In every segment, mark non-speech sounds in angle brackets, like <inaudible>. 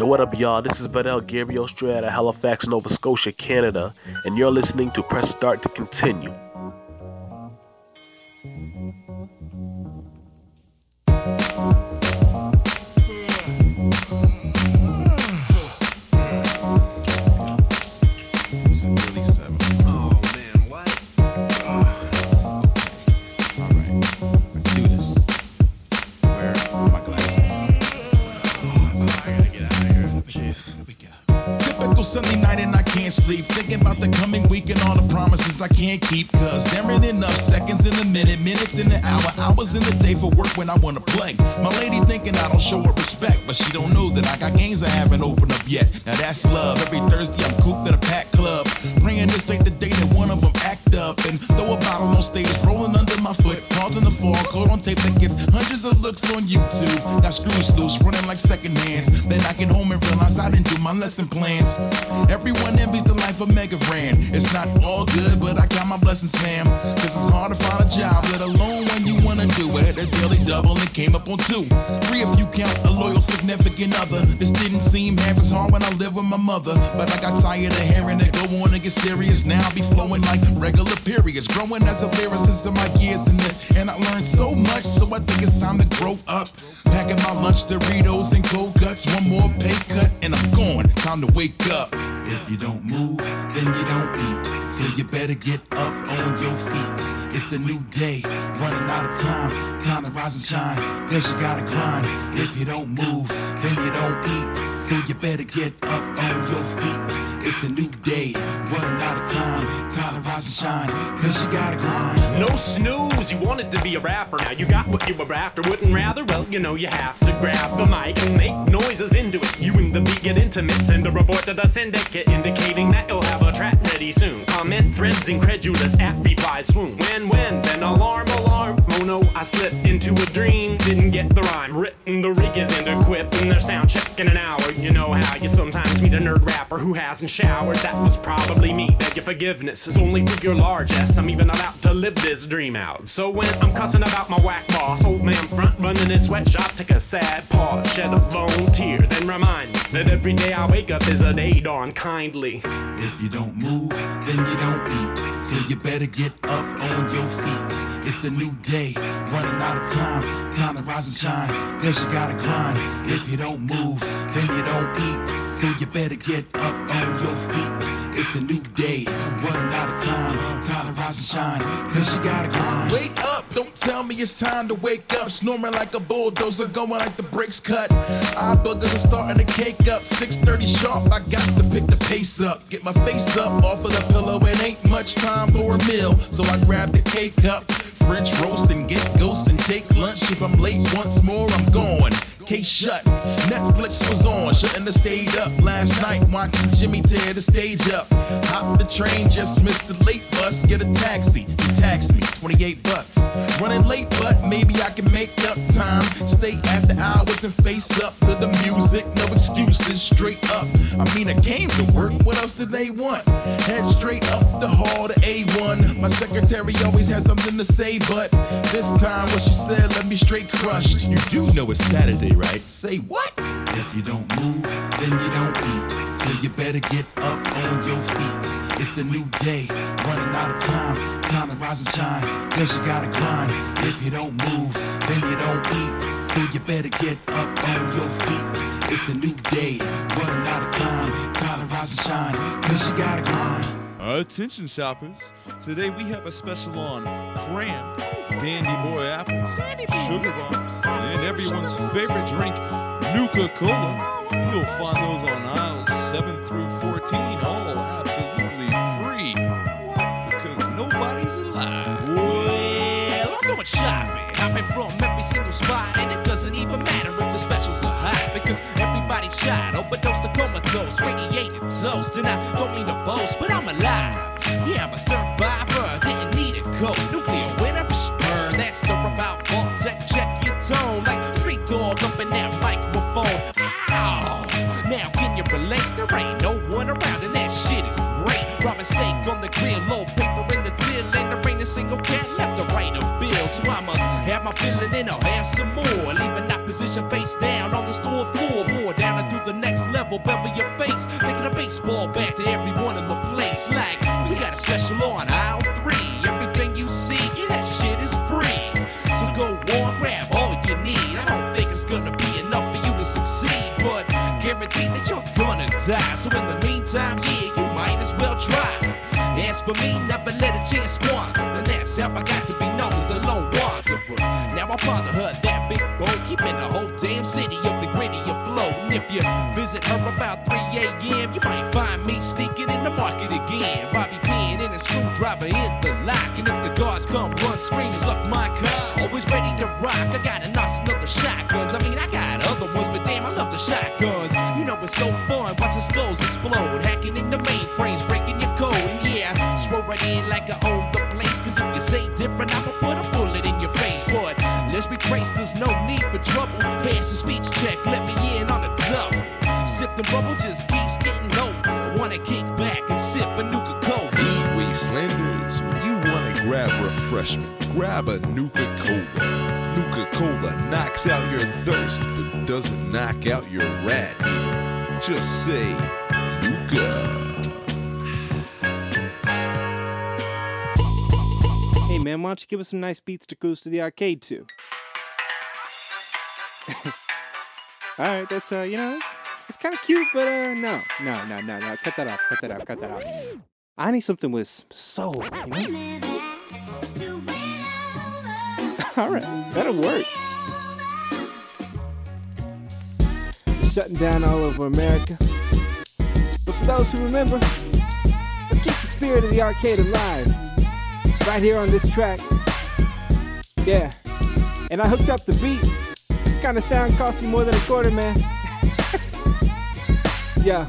Yo, what up, y'all? This is Bedell Gabriel out of Halifax, Nova Scotia, Canada, and you're listening to Press Start to Continue. New day, running out of time. Time to rise and shine, cause you gotta grind. If you don't move, then you don't eat. So you better get up on your feet. It's a new day, running out of time. Time to rise and shine, cause you gotta grind. No snooze, you wanted to be a rapper. Now you got what you were after. Wouldn't rather? Well, you know you have to grab the mic and make noises into it. You and the beat get intimate. Send a report to the syndicate indicating that you'll have a track ready soon. Comment threads incredulous at replies swoon. When, when, then alarm, alarm. Oh no, I slipped into a dream. Didn't get the rhyme written. The rig isn't equipped and their sound check in an hour. You know how you sometimes meet a nerd rapper who hasn't showered. That was probably me. Beg your forgiveness. It's only for your largesse. I'm even about to live this dream out. So when I'm cussing about my whack boss, old man front running his sweatshop, take a sad pause, shed a lone tear, then remind me that every day I wake up is a day dawn kindly. If you don't move, then you don't eat. So you better get up on your feet. It's a new day, running out of time. Time to rise and shine, cause you gotta grind. If you don't move, then you don't eat. So you better get up on your feet. It's a new day, running out of time. Time to rise and shine, cause you gotta grind. Wake up, don't tell me it's time to wake up. Snoring like a bulldozer, going like the brakes cut. Eye boogers are starting to cake up. 6:30 sharp, I got to pick the pace up. Get my face up off of the pillow, and ain't much time for a meal. So I grab the cake up, French roast and get ghost and take lunch. If I'm late once more, I'm gone. Case shut. Netflix was on, shouldn't have stayed up last night watching Jimmy tear the stage up. Hop the train, just missed the late bus. Get a taxi, he tax me 28 bucks. Running late, but maybe I can make up time. Stay after hours and face up to the music. No excuses, straight up. I mean, I came to work. What else did they want? Head straight up the hall to A1. My secretary always has something to say, but this time what she said left me straight crushed. You do know it's Saturday, right? Say what? If you don't move, then you don't eat. So you better get up on your feet. It's a new day, running out of time. Time to rise and shine, cause you gotta grind. If you don't move, then you don't eat. So you better get up on your feet. It's a new day, running out of time. Time to rise and shine, cause you gotta grind. Attention shoppers, today we have a special on cran, dandy boy apples, sugar bombs, and everyone's favorite drink, Nuka Cola. You'll find those on aisles 7 through 14, all absolutely free. Because nobody's alive. Well, I'm going shopping. Hopping from every single spot, and it doesn't even matter if the specials are hot. Because everybody's shot, oh, overdose to comatose, radiated toast. And I don't mean to boast, but I'm alive. Yeah, I'm a survivor, didn't need a coat. Nuclear winter, psh. That's the about. Check, check your tone. Like street dog up in that microphone. Ow! Now, can you relate? There ain't no one around, and that shit is great. Ramen steak on the grill, low paper in the till, and there ain't a single cat left to write a bill. So I'ma have my feeling and I'll have some more. Leaving that position face down on the store floor, more down through the next level. bevel your face. Taking a baseball bat to everyone in the place. Like, we got a special on aisle three. Everything go on, grab all you need. I don't think it's gonna be enough for you to succeed, but guarantee that you're gonna die. So in the meantime, yeah, you might as well try. As for me, never let a chance squander. And that's how I got to be known as a lone wanderer. Now I father heard that big boy, keeping the whole damn city up the grittier flow. And if you visit her about 3 a.m., you might find me sneaking in the market again. Bobby Pin and a screwdriver in the lock. And if the guards come, run, scream, suck my cock. Always ready to rock. I got an arsenal of shotguns. I mean, I got other ones, but love the shotguns. You know it's so fun watching skulls explode, hacking in the mainframes, breaking your code. And yeah, throw right in like I own the place. Cause if you say different, I'ma put a bullet in your face. But let's be traced, there's no need for trouble. Pass the speech check, let me in on a double. Sip the bubble just keeps getting older. Wanna kick back and sip a Nuka Cola. Hey, Wastelanders, when you want to grab refreshment, grab a Nuka Cola. Nuka Cola knocks out your thirst, but doesn't knock out your rat. Just say Nuka. Hey man, why don't you give us some nice beats to cruise to the arcade to? <laughs> All right, that's uh, you know, it's, it's kind of cute, but uh, no, no, no, no, no, cut that off, cut that out, cut that out. I need something with soul, you know? All right, that'll work. Shutting down all over America. But for those who remember, let's keep the spirit of the arcade alive. Right here on this track. Yeah. And I hooked up the beat. This kind of sound cost me more than a quarter, man. <laughs> yeah.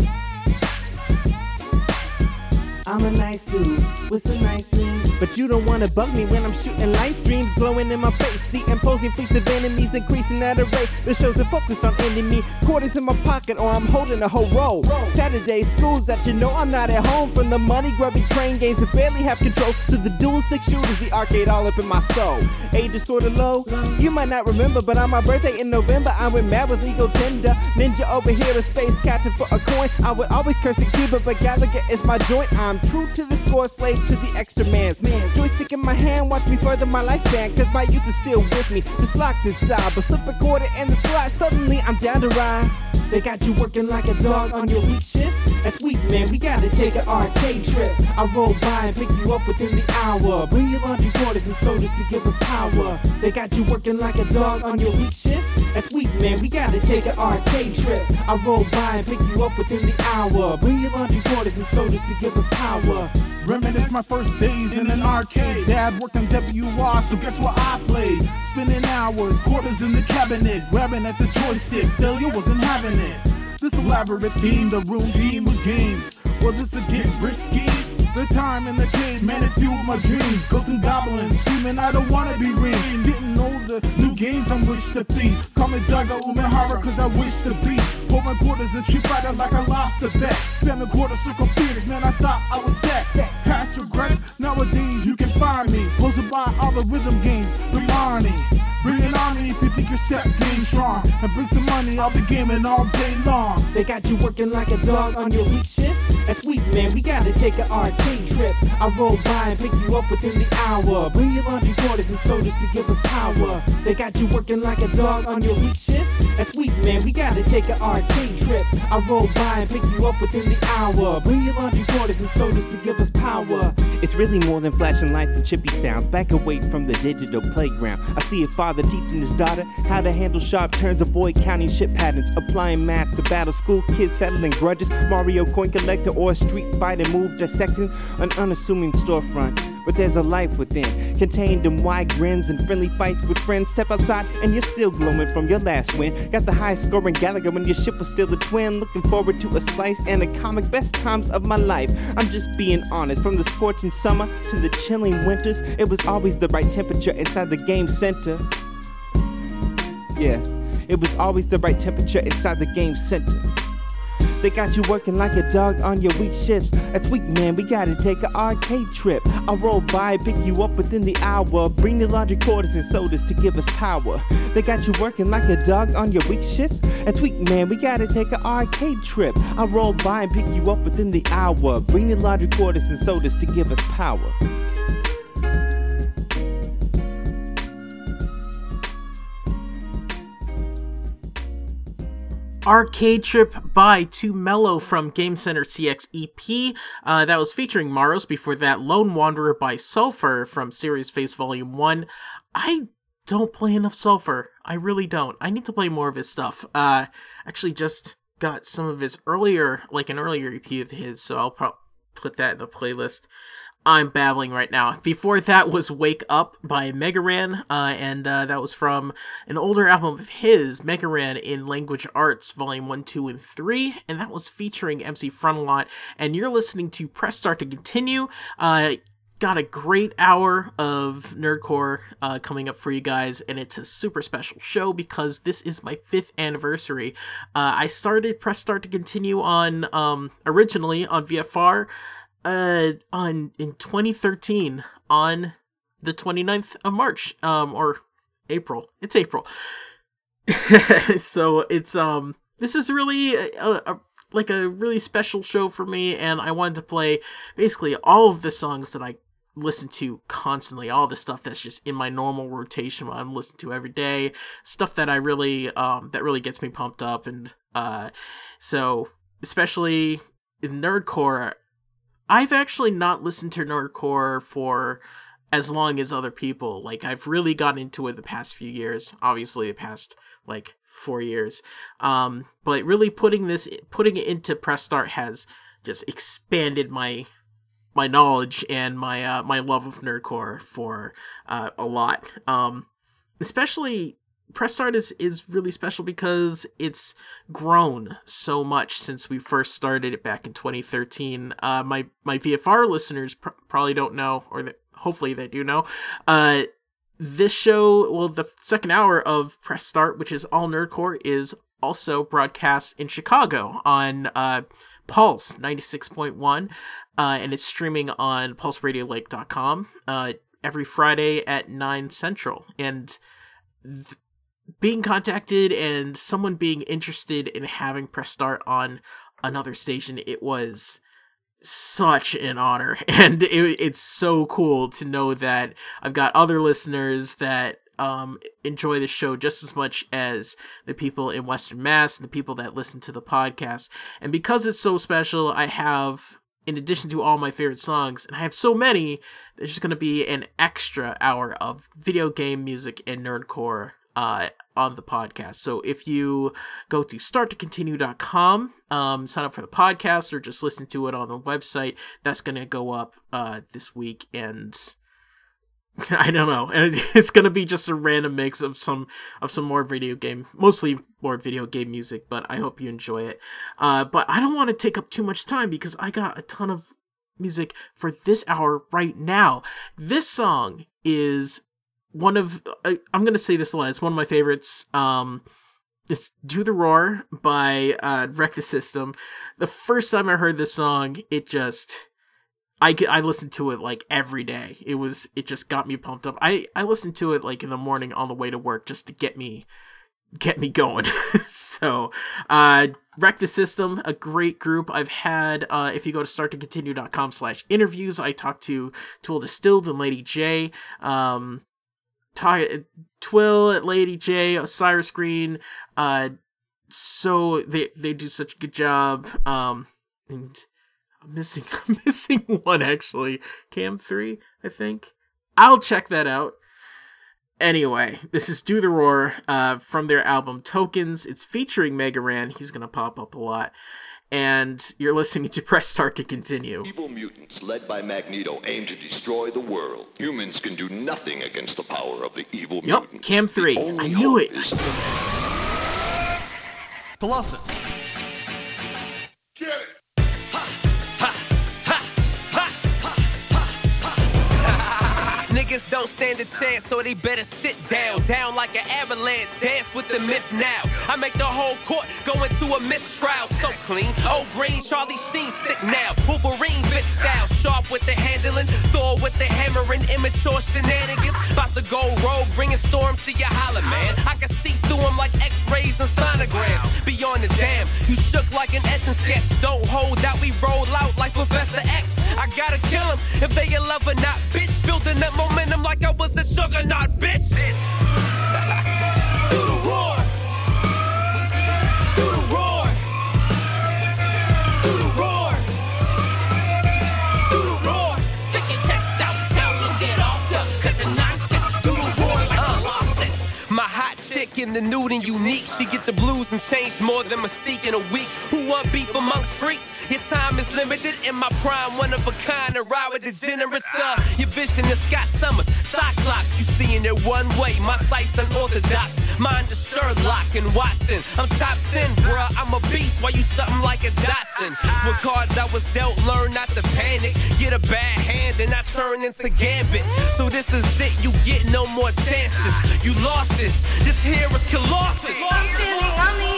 I'm a nice dude with some nice dreams. But you don't wanna bug me when I'm shooting light streams glowing in my face. The imposing fleets of enemies increasing at a rate. The shows are focused on ending me. Quarters in my pocket or I'm holding a whole roll. Saturday schools that you know I'm not at home. From the money grubbing crane games that barely have control to the dual stick shooters, the arcade all up in my soul. Age is sorta low. You might not remember, but on my birthday in November, I went mad with legal tender. Ninja over here, a space captain for a coin. I would always curse at Cuba, but Galaga is my joint. I'm true to the score, slave to the extra man's man. Joystick in my hand, watch me further my lifespan, cause my youth is still with me, just locked inside. But slip a quarter in the slot, suddenly I'm down to ride. They got you working like a dog on your week shifts. That's weak, man. We gotta take an arcade trip. I roll by and pick you up within the hour. Bring your laundry quarters and soldiers to give us power. They got you working like a dog on your week shifts. That's weak, man. We gotta take an arcade trip. I roll by and pick you up within the hour. Bring your laundry quarters and soldiers to give us power. Reminisce my first days in an arcade. Dad worked on WR, so guess what I played? Spending hours, quarters in the cabinet, grabbing at the joystick. Failure wasn't having it. This elaborate theme, the room team with games. Was this a get rich scheme? The time in the cave, man, it fueled my dreams. Ghosts and goblins screaming, I don't wanna be ring. Getting older, new games on which to feast. Call me Daigo Umehara, cause I wish to beast. Pouring quarters and street fighter like I lost a bet. Spamming quarter circle fierce, man, I thought I was set. Past regrets, nowadays you can find me. Posted by all the rhythm games, bring Arnie. Bring it on me if you think your step game strong. And bring some money, I'll be gaming all day long. They got you working like a dog on your week shifts. That's weak, man. We gotta take an arcade trip. I roll by and pick you up within the hour. Bring your laundry quarters and sodas to give us power. They got you working like a dog on your week shifts. That's weak, man. We gotta take an arcade trip. I roll by and pick you up within the hour. Bring your laundry quarters and sodas to give us power. It's really more than flashing lights and chippy sounds. Back away from the digital playground. I see a father teaching his daughter how to handle sharp turns, avoid counting shit patterns, applying math to battle school kids settling grudges. Mario coin collector or street fighter move dissecting an unassuming storefront. But there's a life within, contained in wide grins and friendly fights with friends. Step outside and you're still glowing from your last win. Got the highest scoring Galaga when your ship was still a twin. Looking forward to a slice and a comic. Best times of my life. I'm just being honest. From the scorching summer to the chilling winters, it was always the right temperature inside the game center. Yeah, it was always the right temperature inside the game center. They got you working like a dog on your week shifts. That's weak, man. We gotta take an arcade trip. I'll roll by, pick you up within the hour. Bring the laundry quarters and sodas to give us power. They got you working like a dog on your week shifts. That's weak, man. We gotta take an arcade trip. I'll roll by and pick you up within the hour. Bring the laundry quarters and sodas to give us power. Arcade Trip by 2 Mello from Game Center CX EP. Uh, that was featuring Maros. Before that, Lone Wanderer by Sulfur from Srsface Volume 1. I don't play enough Sulfur. I really don't. I need to play more of his stuff. Uh, actually, just got some of his earlier, like an earlier EP of his, so I'll pro- put that in the playlist. I'm babbling right now. Before that was Wake Up by Mega Ran, uh, and uh, that was from an older album of his, Mega Ran in Language Arts, Volume 1, 2, and 3, and that was featuring MC Frontalot. And you're listening to Press Start to Continue. Uh, got a great hour of nerdcore uh, coming up for you guys and it's a super special show because this is my fifth anniversary uh, i started press start to continue on um, originally on vfr uh on in 2013 on the 29th of March um or April. It's April. <laughs> So it's um this is really a, a, like a really special show for me and I wanted to play basically all of the songs that I listen to constantly all the stuff that's just in my normal rotation I'm listening to every day stuff that I really um that really gets me pumped up and uh so especially in nerdcore I've actually not listened to nerdcore for as long as other people. Like I've really gotten into it the past few years. Obviously, the past like four years. Um, but really putting this, putting it into press start has just expanded my my knowledge and my uh, my love of nerdcore for uh, a lot. Um, especially press start is, is really special because it's grown so much since we first started it back in 2013 uh, my my vfr listeners pr- probably don't know or hopefully they do know uh, this show well the second hour of press start which is all nerdcore is also broadcast in chicago on uh, pulse 96.1 uh, and it's streaming on pulseradiolake.com uh, every friday at 9 central. And th- being contacted and someone being interested in having press start on another station it was such an honor. <laughs> And it, it's so cool to know that i've got other listeners that um, enjoy the show just as much as the people in western mass and the people that listen to the podcast. And because it's so special i have in addition to all my favorite songs and i have so many there's just going to be an extra hour of video game music and nerdcore uh, on the podcast. So if you go to starttocontinue.com, um, sign up for the podcast or just listen to it on the website, that's going to go up uh, this week. And <laughs> I don't know, and <laughs> it's going to be just a random mix of some of some more video game, mostly more video game music. But I hope you enjoy it. Uh, but I don't want to take up too much time because I got a ton of music for this hour right now. This song is one of I, am gonna say this a lot. It's one of my favorites. Um, it's "Do the Roar" by uh, Wreck the System. The first time I heard this song, it just I I listened to it like every day. It was it just got me pumped up. I I listened to it like in the morning on the way to work just to get me get me going. <laughs> so, uh, Wreck the System, a great group. I've had, uh, if you go to starttocontinue.com slash interviews, I talked to Twill Distilled and Lady J. Um, Ty, Twill, Lady J, Osiris Green, uh, so they they do such a good job. Um, and I'm missing <laughs> I'm missing one actually. Cam three, I think. I'll check that out. Anyway, this is Do the Roar uh, from their album Tokens. It's featuring Mega Ran. He's gonna pop up a lot and you're listening to Press Start to continue. Evil mutants led by Magneto aim to destroy the world. Humans can do nothing against the power of the evil yep, mutant. Cam 3. I knew it. Is... Colossus. Niggas don't stand a chance, so they better sit down. Down like an avalanche, dance with the myth now. I make the whole court go into a mistrial. So clean, old green, Charlie Sheen sick now. Wolverine fit style, sharp with the handling, Thor with the hammering, immature shenanigans. About to go rogue, bringing storms to your holler, man. I can see through them like x-rays and sonograms. Beyond the dam, you shook like an etching sketch. Don't hold out, we roll out like Professor X. I gotta kill them if they in love or not, bitch. Building that momentum like I was a sugar nut, bitch. <laughs> The roar. Do the roar. The roar. The roar. Stick your chest out, tell them get off the cut the nonsense. Do the roar like a lobster. My hot chick in the nude and unique. She get the blues and change more than mystique in a week. Who want beef amongst freaks? Your time is limited. In my prime, one of a kind. To ride with the generous. Uh, your vision is Scott Summers. Cyclops, you seeing it one way. My sight's unorthodox. Mine is Sherlock and Watson. I'm top 10, bruh. I'm a beast. Why you something like a Dotson? With cards I was dealt, learn not to panic. Get a bad hand and I turn into Gambit. So this is it. You get no more chances. You lost this. This here is Colossus.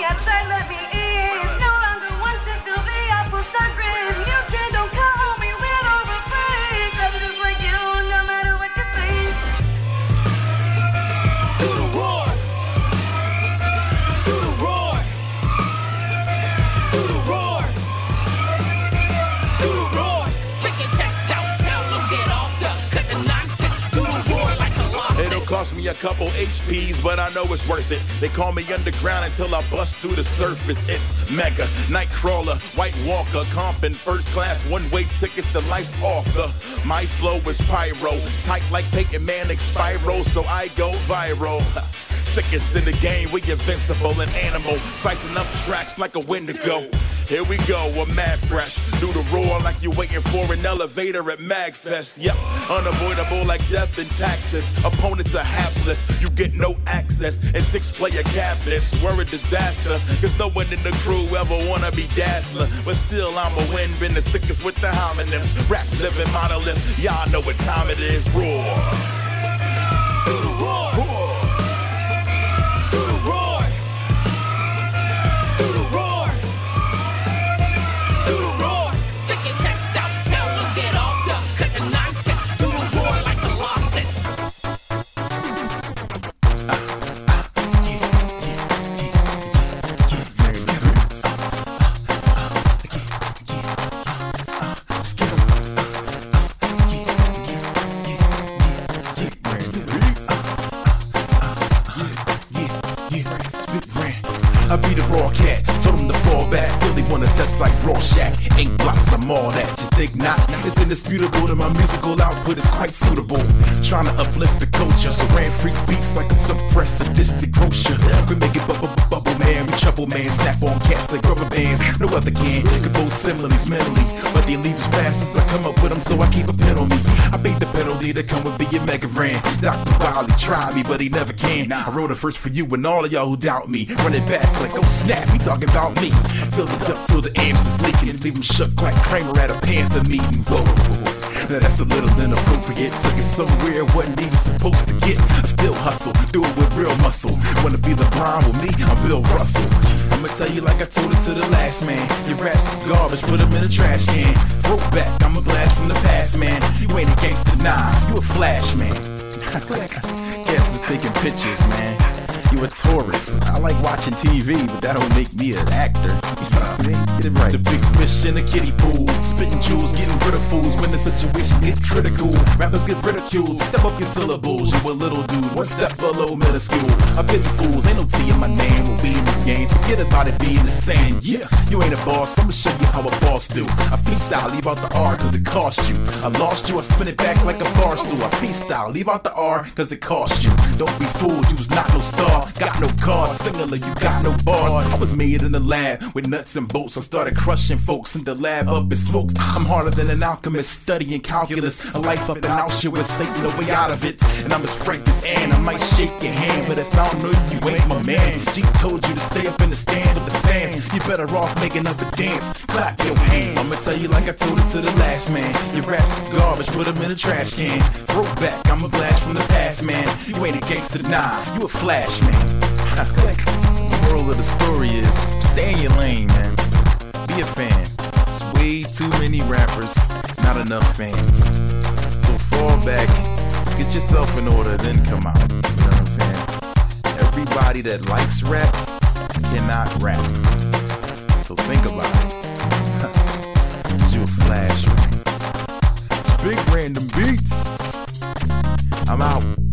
A couple HPs, but I know it's worth it. They call me underground until I bust through the surface. It's mega, nightcrawler, white walker, comping first class, one way tickets to life's offer. My flow is pyro, tight like Peyton Manning Spyro, so I go viral. <laughs> Sickest in the game, we invincible and animal, slicing up tracks like a Wendigo. Here we go, I'm mad fresh. Do the roar like you're waiting for an elevator at MagFest. Yep, unavoidable like death and taxes. Opponents are hapless, you get no access. And six player cabinets were a disaster. Cause no one in the crew ever wanna be Dazzler. But still, I'm a win, been the sickest with the homonyms. Rap living monolith, y'all know what time it is. Roar. Do the roar. Tried me, but he never can. I wrote it first for you and all of y'all who doubt me. Run it back like, oh snap, he talking about me. Fill it up till the amps is leaking, leave him shook like Kramer at a Panther meeting. Whoa, now that's a little inappropriate. Took it somewhere wasn't even supposed to get. I still hustle, do it with real muscle. Wanna be the LeBron with me? I'm Bill Russell. I'ma tell you like I told it to the last man. Your raps is garbage, put them in a trash can. Throw back, I'm a blast from the past, man. You ain't a gangster, nah, you a flash man. Guess it's taking pictures, man. You a tourist. I like watching TV, but that don't make me an actor. Get it right. The big fish in the kiddie pool. Spitting jewels, getting rid of fools when the situation get critical. Rappers get ridiculed. Step up your syllables. You a little dude, one step below school. I pity fools, ain't no T in my name. We'll be in the game. Forget about it being the same. Yeah, you ain't a boss. I'ma show you how a boss do. I freestyle, leave out the R cause it cost you. I lost you, I spin it back like a bar stool. I freestyle, leave out the R cause it cost you. Don't be fooled, you was not no star. Got no cars, singular, you got no bars. I was made in the lab with nuts and bolts. I started crushing folks in the lab up in smokes. I'm harder than an alchemist, studying calculus. A life up in Auschwitz, Satan, the way out of it. And I'm as frank as Ann. I might shake your hand, but if I don't know you, ain't my man. G told you to stay up in the stands with the fans. You better off making up a dance. Clap your hands. I'ma tell you like I told it to the last man. Your raps is garbage, put them in a trash can. Throwback, I'm a blast from the past, man. You ain't a gangster, nah, you a flash, man. Click. The moral of the story is stay in your lane, man. Be a fan. There's way too many rappers, not enough fans. So fall back, get yourself in order, then come out. You know what I'm saying? Everybody that likes rap cannot rap. So think about it. <laughs> You a flash. It's big random beats. I'm out.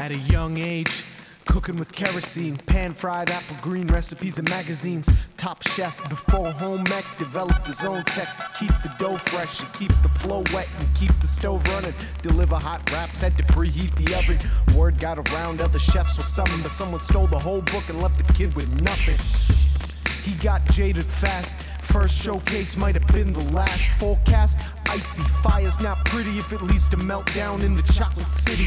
At a young age, cooking with kerosene, pan fried apple green recipes and magazines. Top chef before home ec developed his own tech to keep the dough fresh and keep the flow wet and keep the stove running. Deliver hot wraps, had to preheat the oven. Word got around, other chefs were summoned, but someone stole the whole book and left the kid with nothing. He got jaded fast. First showcase might have been the last. Forecast icy. Fire's not pretty if it leads to meltdown in the chocolate city.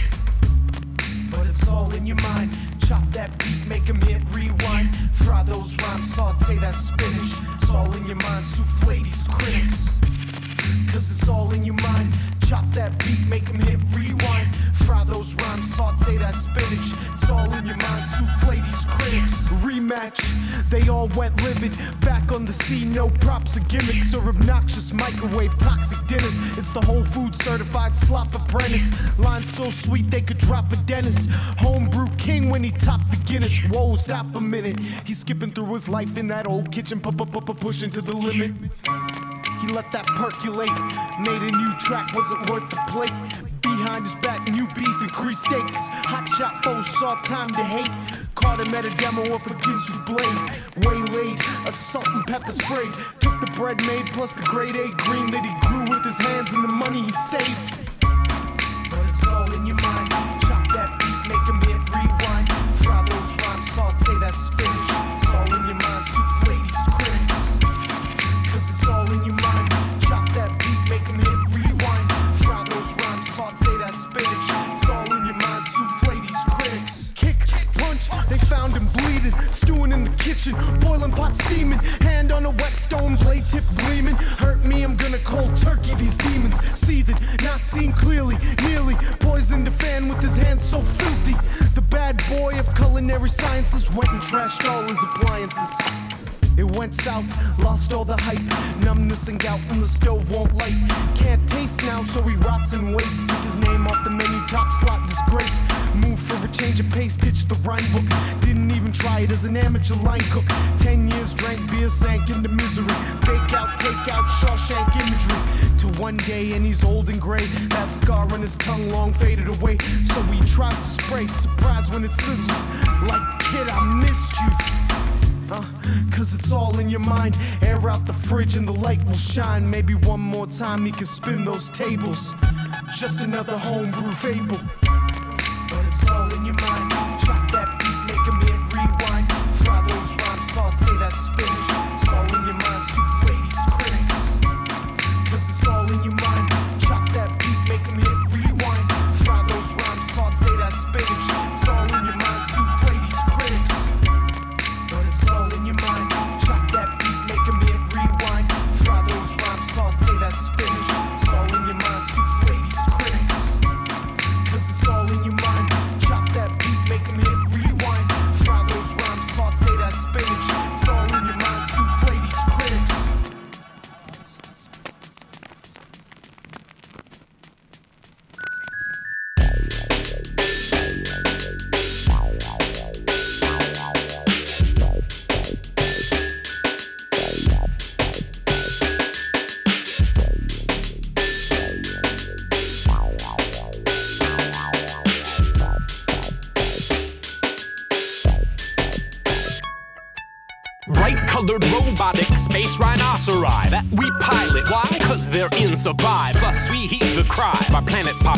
But it's all in your mind. Chop that beat, make 'em hit rewind. Fry those rhymes, saute that spinach. It's all in your mind, souffle these critics. Cause it's all in your mind. Chop that beat, make 'em hit rewind. Fry those rhymes, saute that spinach. It's all in your mind, souffle these critics. Rematch, they all went livid. Back on the scene, no props or gimmicks or obnoxious microwave toxic dinners. It's the whole food certified slop apprentice. Lines so sweet they could drop a dentist. Homebrew king when he topped the Guinness. Whoa, stop a minute. He's skipping through his life in that old kitchen, pu- pu- pushing to the limit. He let that percolate. Made a new track, wasn't worth the plate. Behind his back, new beef and crease steaks. Hot shot foes saw time to hate. Caught him at a demo of a Ginsu blade. Waylaid, a salt and pepper spray. Took the bread made plus the grade A green that he grew with his hands and the money he saved. But it's all in your mind. Chop that beat, make 'em in boiling pot steaming. Hand on a wet stone, blade tip gleaming. Hurt me, I'm gonna cold turkey these demons. Seething, not seen clearly, nearly poisoned the fan with his hands so filthy. The bad boy of culinary sciences went and trashed all his appliances. It went south, lost all the hype. Numbness and gout, and the stove won't light. Can't taste now, so he rots in waste. Took his name off the menu, top slot disgrace. Moved for a change of pace, ditched the rhyme book. Didn't even try it as an amateur line cook. Ten years drank beer, sank into misery. Fake out, take out, Shawshank imagery. To one day, and he's old and gray. That scar on his tongue long faded away. So he tries to spray, surprise when it sizzles. Like, kid, I missed you. Cause it's all in your mind. Air out the fridge and the light will shine. Maybe one more time he can spin those tables. Just another homebrew fable.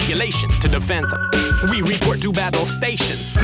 Population to defend them. We report to battle stations,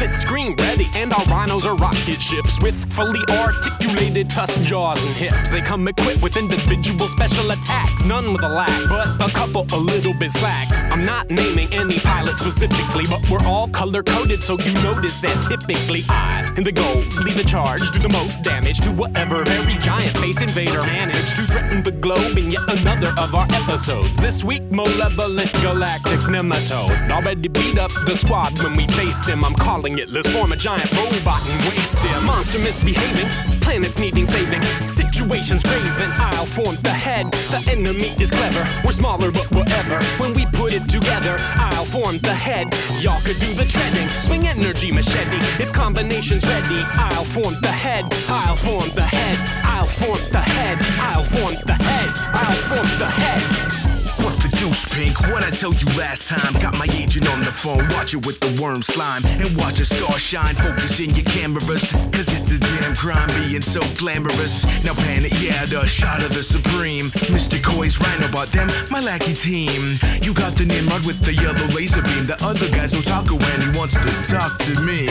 and our rhinos are rocket ships with fully articulated tusk jaws and hips. They come equipped with individual special attacks, none with a lack, but a couple a little bit slack. I'm not naming any pilot specifically, but we're all color coded, so you notice that typically I, in the goal, lead the charge, do the most damage to whatever very giant space invader managed to threaten the globe in yet another of our episodes. This week, malevolent galactic nematode already beat up the squad when we faced him. I'm calling it, let's form a giant robot and waste him. Monster misbehaving, planets needing saving, situations graven. I'll form the head. The enemy is clever, we're smaller but whatever. When we put it together, I'll form the head. Y'all could do the treading, swing energy machete. If combination's ready, I'll form the head. I'll form the head. I'll form the head. I'll form the head. I'll form the head. Deuce, Pink? What I tell you last time? Got my agent on the phone, watch it with the worm slime. And watch a star shine, focus in your cameras. Cause it's a damn crime being so glamorous. Now pan it, yeah, the shot of the supreme. Them, my lackey team. You got the Nimrod with the yellow laser beam. The other guy's Otaku and he wants to talk to me.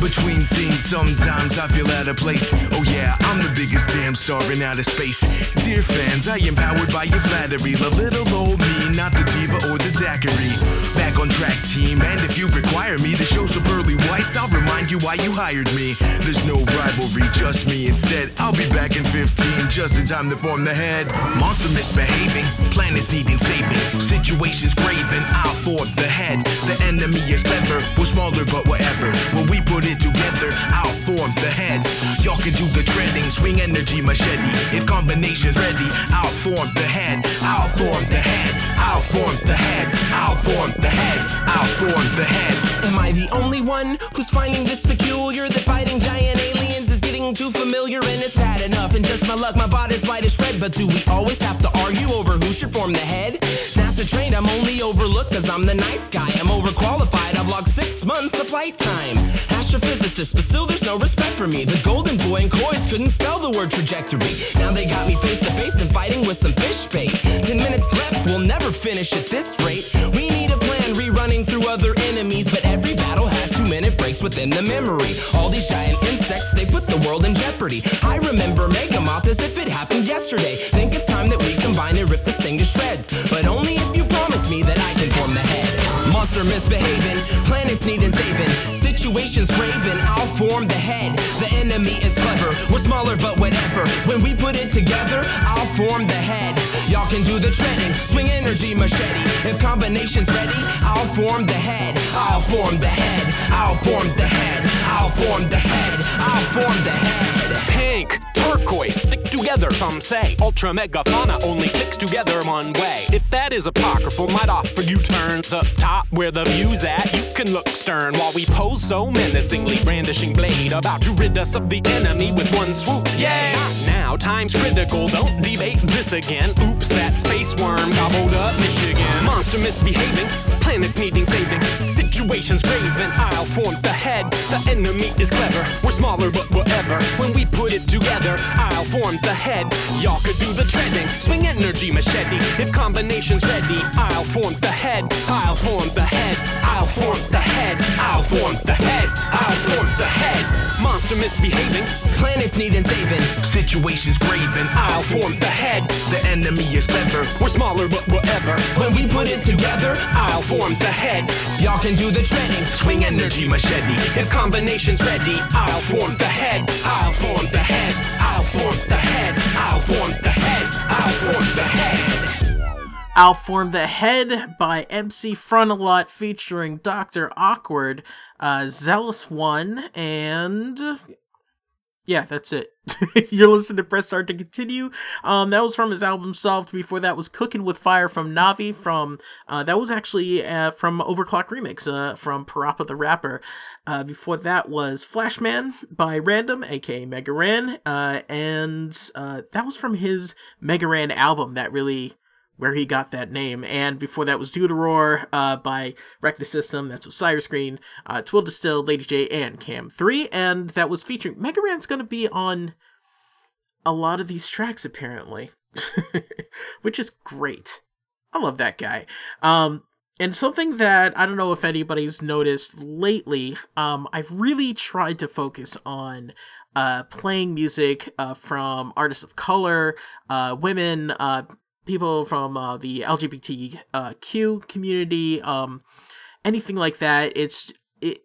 Between scenes, sometimes I feel out of place. Oh yeah, I'm the biggest damn star in outer space. Dear fans, I am powered by your flattery. The little old me, not the diva or the daiquiri. Back on track, team, and if you require me to show some pearly whites, I'll remind you why you hired me. There's no rivalry, just me instead. I'll be back in 15, just in time to form the head. Monster misbehaving, planets needing saving, situations graven. I'll form the head. The enemy is clever, we're smaller but whatever. When we put it together, I'll form the head. Y'all can do the treading, swing energy machete. If combination's ready, I'll form the head. I'll form the head. I'll form the head. I'll form the head. I'll form the head. Am I the only one who's finding this peculiar that fighting giant aliens is getting too familiar and it's bad enough? And just my luck, my body's light as shred. But do we always have to argue over who should form the head? NASA trained, I'm only overlooked cause I'm the nice guy. I'm overqualified, I've logged six months of flight time. Astrophysicist, but still there's no respect for me. The golden boy and Coys couldn't spell the word trajectory. Now they got me face to face and fighting with some fish bait. Ten minutes left, we'll never finish at this rate. We need a plan rerunning through other enemies, but every battle has minute breaks within the memory. All these giant insects, they put the world in jeopardy. I remember Megamoth as if it happened yesterday. Think it's time that we combine and rip this thing to shreds. But only if you promise me that I can. Monster misbehaving, planets needing saving, situations graven. I'll form the head. The enemy is clever, we're smaller but whatever. When we put it together, I'll form the head. Y'all can do the treading, swing energy machete. If combination's ready, I'll form the head. I'll form the head. I'll form the head. I'll form the head. I'll form the head. Together, some say. Ultra megafauna only clicks together one way. If that is apocryphal, might offer you turns up top where the view's at. You can look stern while we pose so menacingly, brandishing blade, about to rid us of the enemy with one swoop. Yeah! Now, time's critical, don't debate this again. Oops, that space worm gobbled up Michigan. Monster misbehaving, planets needing saving, situations graven. I'll form the head. The enemy is clever, we're smaller but whatever. When we put it together, I'll form the head. Y'all could do the treading, swing energy machete. If combination's ready, I'll form the head. I'll form the head. I'll form the head. I'll form the head. I'll form the head. Monster misbehaving, planets needing saving, situations graven. I'll form the head. The enemy is clever, we're smaller but whatever. When we put it together, I'll form the head. Y'all can do the treading, swing energy machete. If combination's ready, I'll form the head. I'll form the head. I'll form the head. I'll form the head. I'll form the head. I'll Form the Head by MC Frontalot featuring Dr. Awkward, uh, Zealous One, and yeah, that's it. <laughs> You're listening to Press Start to continue. Um, that was from his album Solved. Before that was Cooking with Fire from Navi. From uh, that was actually uh, from OverClocked ReMix uh, from Parappa the Rapper. Uh, before that was Flashman by Random, aka Mega Ran, uh, and uh, that was from his Mega Ran album that really where he got that name. And before that was Do the Roar uh, by Wreck the System. That's Osiris Green, uh, Twill Distill, Lady J, and Cam 3. And that was featuring. Mega Ran's going to be on a lot of these tracks, apparently. <laughs> which is great. I love that guy. Um, and something that I don't know if anybody's noticed lately, um, I've really tried to focus on uh, playing music uh, from artists of color, uh, women, uh, people from uh, the LGBTQ community, um, anything like that. It's it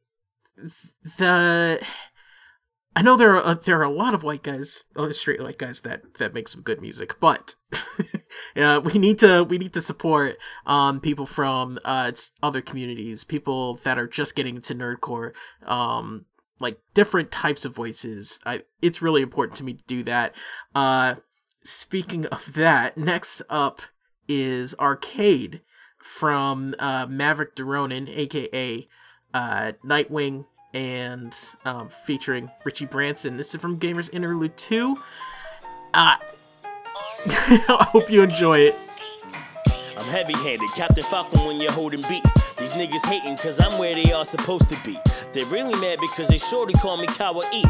the I know there are uh, there are a lot of white guys, other straight white guys that that make some good music, but yeah, <laughs> we need to we need to support um people from uh other communities, people that are just getting into nerdcore, um like different types of voices. I it's really important to me to do that. Uh speaking of that, next up is Arcade from uh Maverick Deronin, aka uh Nightwing and um, featuring Richie Branson. This is from Gamers Interlude 2. Uh, <laughs> I hope you enjoy it. I'm heavy handed, Captain Falcon when you're holding beat. These niggas hating cause I'm where they are supposed to be. They're really mad because they to call me Kawaii.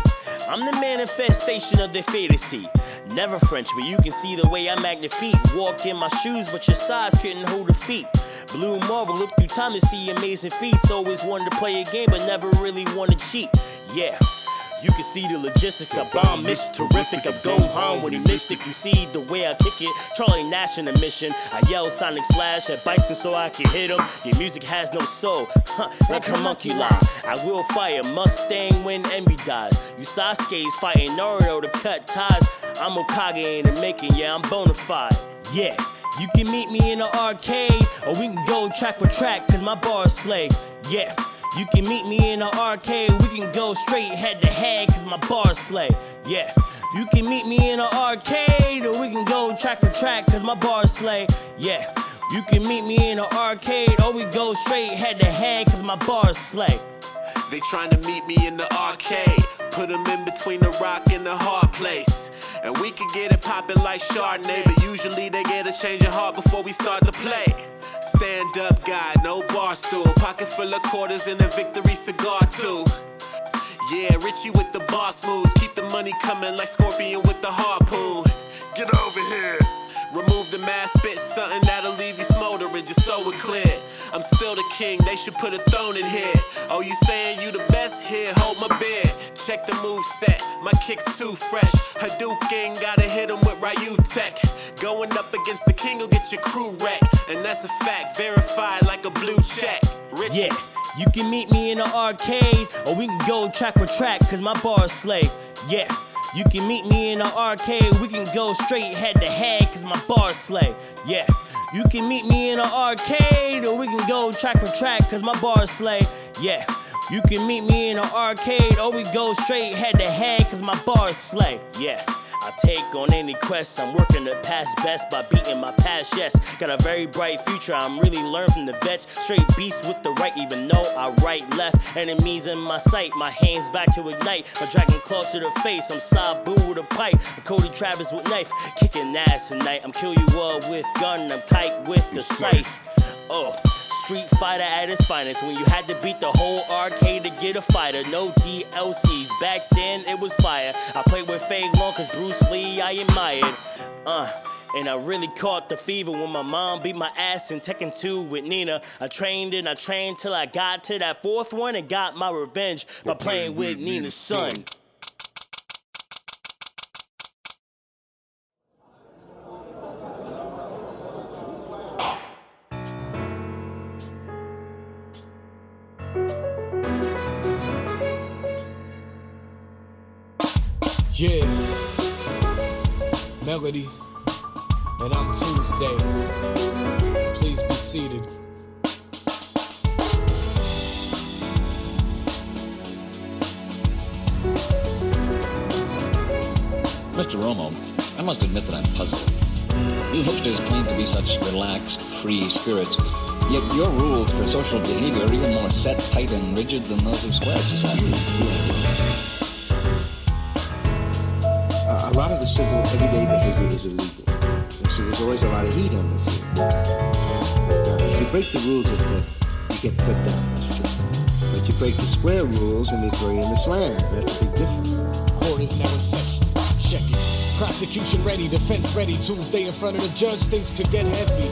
I'm the manifestation of their fantasy. Never French, but you can see the way I magnifique. Walk in my shoes, but your size couldn't hold a feet. Blue Marvel, look through time to see amazing feats. Always wanted to play a game, but never really wanted to cheat. Yeah. You can see the logistics. I bomb mission terrific. I'm go home when he it. You see the way I kick it. Charlie Nash in a mission. I yell Sonic Slash at Bison so I can hit him. Your music has no soul. Huh, like her monkey line. I will fire Mustang when envy dies. You Sasuke's fighting Naruto to cut ties. I'm Okage in the making. Yeah, I'm bona fide. Yeah. You can meet me in the arcade, or we can go track for track, cause my bar is slay. Yeah. You can meet me in the arcade, we can go straight head to head, cause my bars slay. Yeah. You can meet me in the arcade, or we can go track for track, cause my bars slay. Yeah. You can meet me in the arcade, or we go straight head to head, cause my bars slay. They trying to meet me in the arcade. Put them in between the rock and the hard place. And we can get it poppin' like Chardonnay, but usually they get a change of heart before we start to play. Stand up guy, no bar stool. Pocket full of quarters and a victory cigar too. Yeah, Richie with the boss moves. Keep the money coming like Scorpion with the harpoon. Get over here. Remove the mask, spit something that'll leave you smoldering, just so it clear. I'm still the king, they should put a throne in here. Oh, you saying you the best? Here, hold my beer. Check the move set, my kick's too fresh. Hadouken, gotta hit him with Ryu Tech. Going up against the king will get your crew wrecked. And that's a fact, verified like a blue check. Rich. Yeah. You can meet me in the arcade, or we can go track for track, cause my bar slay. Yeah. You can meet me in the arcade, we can go straight head to head, cause my bar slay. Yeah. You can meet me in an arcade, or we can go track for track, cause my bar slay. Yeah. You can meet me in an arcade, or we go straight head to head, cause my bar slay. Yeah. Take on any quest. I'm working to pass best by beating my past, yes. Got a very bright future. I'm really learning from the vets. Straight beast with the right, even though I right left. Enemies in my sight, my hands back to ignite. My dragon claws to the face. I'm Sabu with a pipe. I'm Cody Travis with knife. Kicking ass tonight. I'm kill you all with gun. I'm kite with the scythe. Oh. Street Fighter at its finest when you had to beat the whole arcade to get a fighter. No DLCs, back then it was fire. I played with Fei Long cause Bruce Lee I admired. Uh, and I really caught the fever when my mom beat my ass in Tekken 2 with Nina. I trained and I trained till I got to that fourth one and got my revenge by playing with Nina's son. And Tuesday. Please be seated. Mr. Romo, I must admit that I'm puzzled. You hipsters claim to be such relaxed, free spirits, yet your rules for social behavior are even more set, tight, and rigid than those of square society. Break the rules, it, uh, you get put down. But you break the square rules, and they throw you in the slam. That's a big difference. Court is now in session. Check it. Prosecution ready, defense ready. Tuesday in front of the judge, things could get heavy.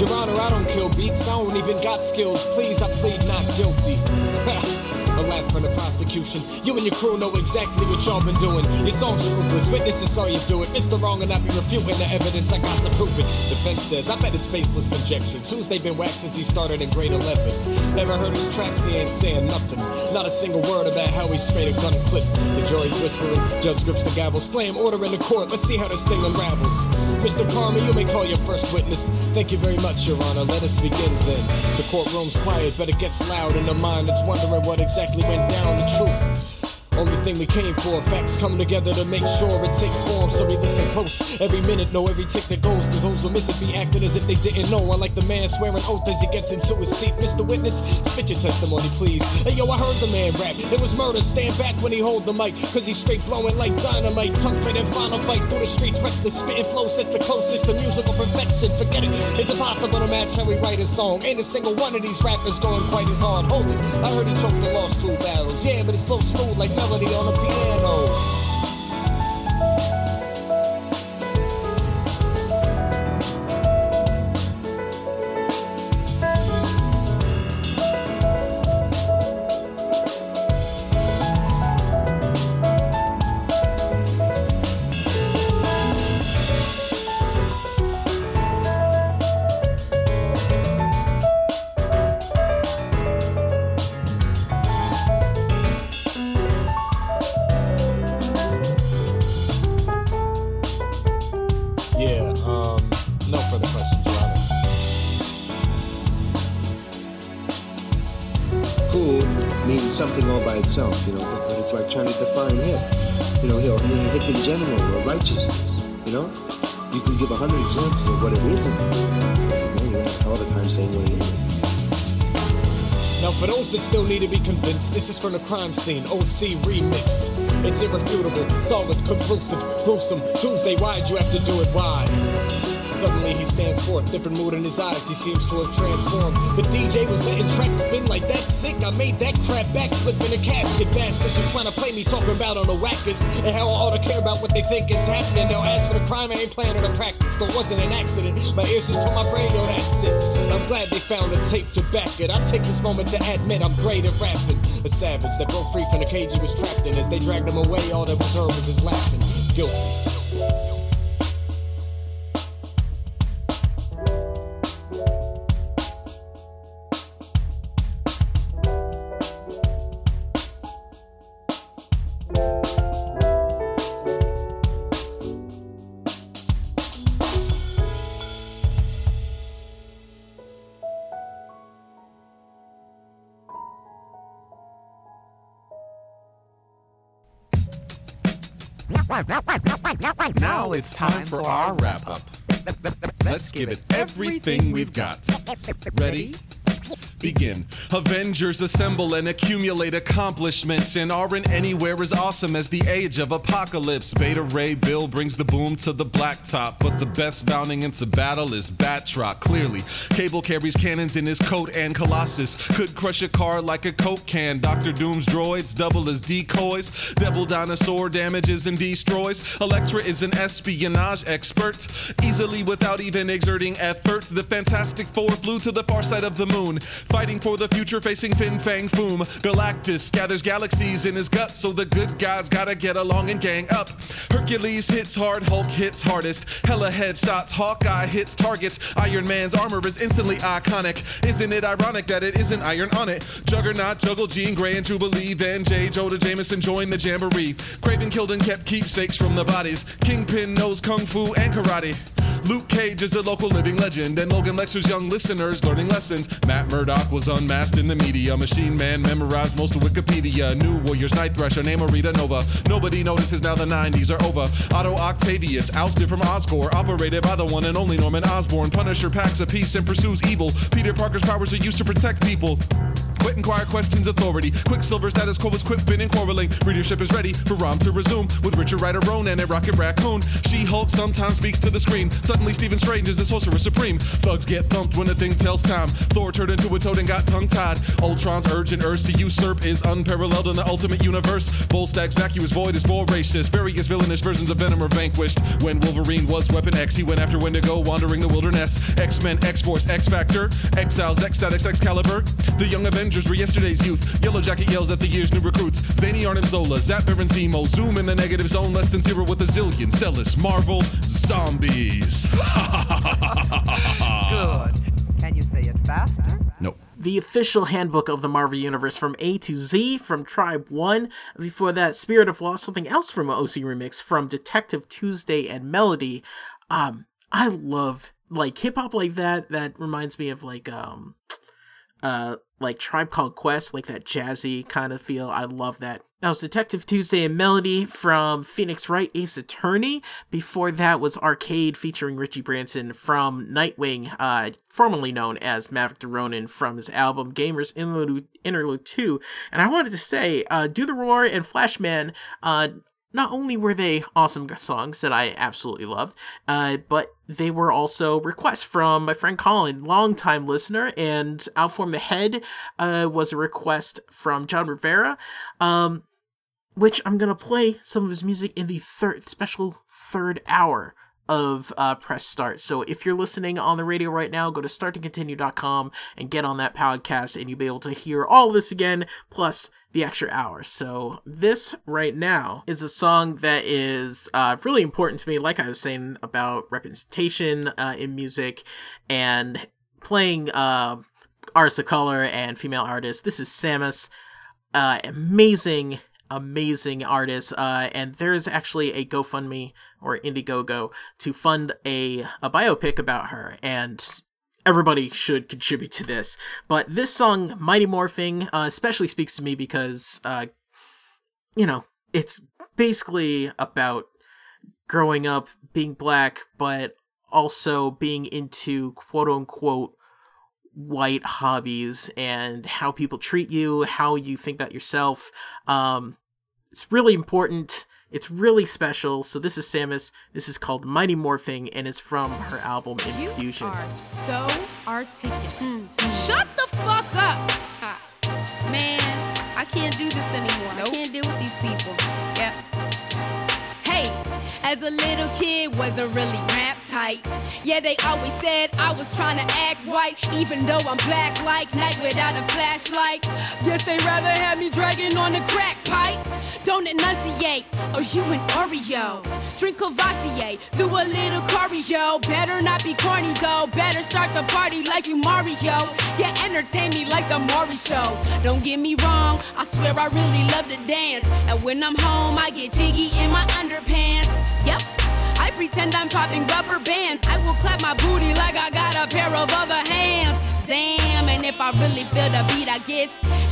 Your Honor, I don't kill beats, I don't even got skills. Please, I plead not guilty. <laughs> A laugh from the prosecution. You and your crew know exactly what y'all been doing. Your songs are ruthless, witnesses saw you do it. Mr. Wrong and I be refuting the evidence I got to prove it. Defense says, I bet it's baseless conjecture. Tuesday been whacked since he started in grade 11. Never heard his tracks, he ain't saying nothing. Not a single word about how he sprayed a gun clip. The jury's whispering, judge grips the gavel, slam order in the court. Let's see how this thing unravels. Mr. Karma, you may call your first witness. Thank you very much, Your Honor. Let us begin then. The courtroom's quiet, but it gets loud in the mind that's wondering what exactly went down. The truth. Only thing we came for, facts coming together to make sure it takes form. So we listen close every minute, know every tick that goes. Cause those who miss it be acting as if they didn't know. Unlike the man swearing oath as he gets into his seat. Mr. Witness, spit your testimony, please. Hey yo, I heard the man rap. It was murder. Stand back when he hold the mic. Cause he's straight blowing like dynamite. Tougher than final fight through the streets. Reckless spitting flows, that's the closest to musical perfection. Forget it, it's impossible to match how we write a song. Ain't a single one of these rappers going quite as hard. Hold it, I heard he choked and lost two battles. Yeah, but his flow smooth like melody on the piano. From the crime scene, OC remix. It's irrefutable, solid, conclusive, gruesome. Tuesday, why'd you have to do it? Why? Suddenly he stands forth, different mood in his eyes, he seems to have transformed. The DJ was letting tracks spin like that sick. I made that crap backflip in a casket. Bastards are trying to play me talking about on the whackers and how I ought to care about what they think is happening. They'll ask for the crime, I ain't planning to practice. There wasn't an accident. My ears just told my brain, yo, that's it. I'm glad they found a tape to back it. I take this moment to admit I'm great at rapping. A savage that broke free from the cage he was trapped in. As they dragged him away, all that was heard was his laughing. Guilty. Now it's time for our wrap up. Let's give it everything we've got. Ready? Begin. Avengers assemble and accumulate accomplishments and aren't anywhere as awesome as the age of apocalypse. Beta Ray Bill brings the boom to the blacktop, but the best bounding into battle is Batroc. Clearly, Cable carries cannons in his coat, and Colossus could crush a car like a Coke can. Doctor Doom's droids double as decoys. Devil Dinosaur damages and destroys. Elektra is an espionage expert, easily without even exerting effort. The Fantastic Four flew to the far side of the moon, fighting for the future, facing Fin Fang Foom. Galactus gathers galaxies in his gut, so the good guys gotta get along and gang up. Hercules hits hard, Hulk hits hardest. Hella headshots, Hawkeye hits targets. Iron Man's armor is instantly iconic. Isn't it ironic that it isn't iron on it? Juggernaut, Juggle, Jean Grey, and Jubilee. Then J. Jonah Jameson joined the jamboree. Kraven killed and kept keepsakes from the bodies. Kingpin knows kung fu and karate. Luke Cage is a local living legend, and Logan lectures young listeners learning lessons. Matt Murdock was unmasked in the media. Machine Man memorized most of Wikipedia. New Warriors, Night Thrasher, Namorita Nova. Nobody notices now the 90s are over. Otto Octavius, ousted from Oscorp, operated by the one and only Norman Osborn. Punisher packs a piece and pursues evil. Peter Parker's powers are used to protect people. Quit, inquire questions authority. Quicksilver status quo is quipping and quarreling. Readership is ready for Rom to resume with Richard Rider Ronan and Rocket Raccoon. She Hulk sometimes speaks to the screen. Suddenly Stephen Strange is the sorcerer supreme. Thugs get thumped when a thing tells time. Thor turned into a toad and got tongue tied. Ultron's urge and urge to usurp is unparalleled in the ultimate universe. Volstagg's vacuous void is voracious. Various villainous versions of Venom are vanquished. When Wolverine was Weapon X, he went after Wendigo, wandering the wilderness. X Men, X Force, X Factor, Exiles, X Statix, Excalibur. The Young Avengers were yesterday's youth. Yellow Jacket yells at the year's new recruits. Zany Arnim Zola, Zap Baron Zemo, Zoom in the negative zone, less than zero with a zillion. Celis, Marvel, zombies. <laughs> Good. Can you say it faster? Nope. the official handbook of the Marvel Universe from A to Z from Tribe 1. Before that, Spirit of Law, something else from OC Remix from Detective Tuesday and Melody. Um, I love like hip hop like that. That reminds me of like um uh like Tribe Called Quest, like that jazzy kind of feel. I love that. That was Detective Tuesday and Melody from Phoenix Wright Ace Attorney. Before that was Arcade featuring Richie Branson from Nightwing, uh, formerly known as Maverick DeRonan from his album Gamers Interlude, Interlude 2. And I wanted to say, uh, Do the Roar and Flashman, uh, not only were they awesome songs that I absolutely loved, uh, but they were also requests from my friend Colin, longtime listener, and I'll Form the Head uh, was a request from John Rivera, um, which I'm gonna play some of his music in the third special third hour of uh, press start. So if you're listening on the radio right now, go to starttocontinue.com and get on that podcast, and you'll be able to hear all this again, plus the extra hour. So this right now is a song that is uh, really important to me. Like I was saying about representation uh, in music and playing uh, artists of color and female artists. This is Sammus, uh, amazing amazing artist uh, and there's actually a gofundme or indiegogo to fund a, a biopic about her and everybody should contribute to this. But this song mighty morphing uh, especially speaks to me because uh, you know it's basically about growing up being black but also being into quote unquote white hobbies and how people treat you, how you think about yourself. Um, it's really important. It's really special. So this is Sammus. This is called Mighty Morphing, and it's from her album Infusion. You are so articulate. Shut the fuck up! <laughs> Man, I can't do this anymore. I can't deal with these people. Yep. Hey, as a little kid, wasn't really rap tight. Yeah, they always said I was trying to act white, even though I'm black like night without a flashlight. Guess they rather have me dragging on the crack pipe. Don't enunciate, or you an Oreo. Drink Courvoisier, do a little choreo. Better not be corny though. Better start the party like you Mario. Yeah, entertain me like the Maury Show. Don't get me wrong, I swear I really love to dance. And when I'm home, I get jiggy in my underpants. Yep. Pretend I'm popping rubber bands. I will clap my booty like I got a pair of other hands. And if I really feel the beat, I guess.